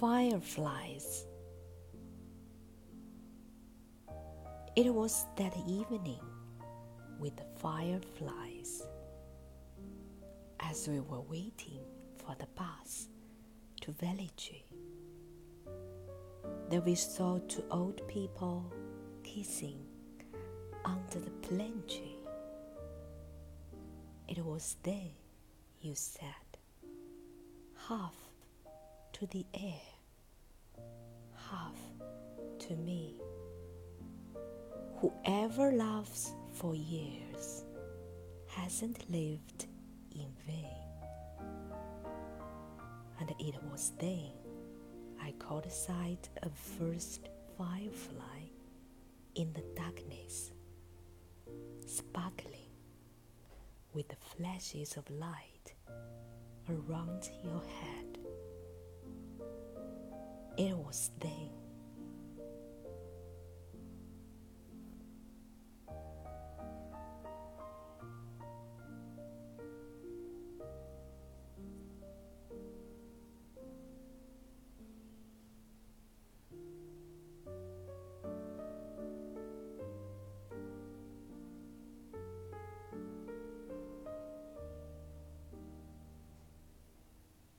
fireflies. It was that evening with the fireflies. As we were waiting for the bus to Velletri, that we saw two old people kissing under the plane tree. It was then you said, half to the air, to me. Whoever loves for years hasn't lived in vain. And it was then I caught sight of first firefly in the darkness, sparkling with the flashes of light around your head. It was then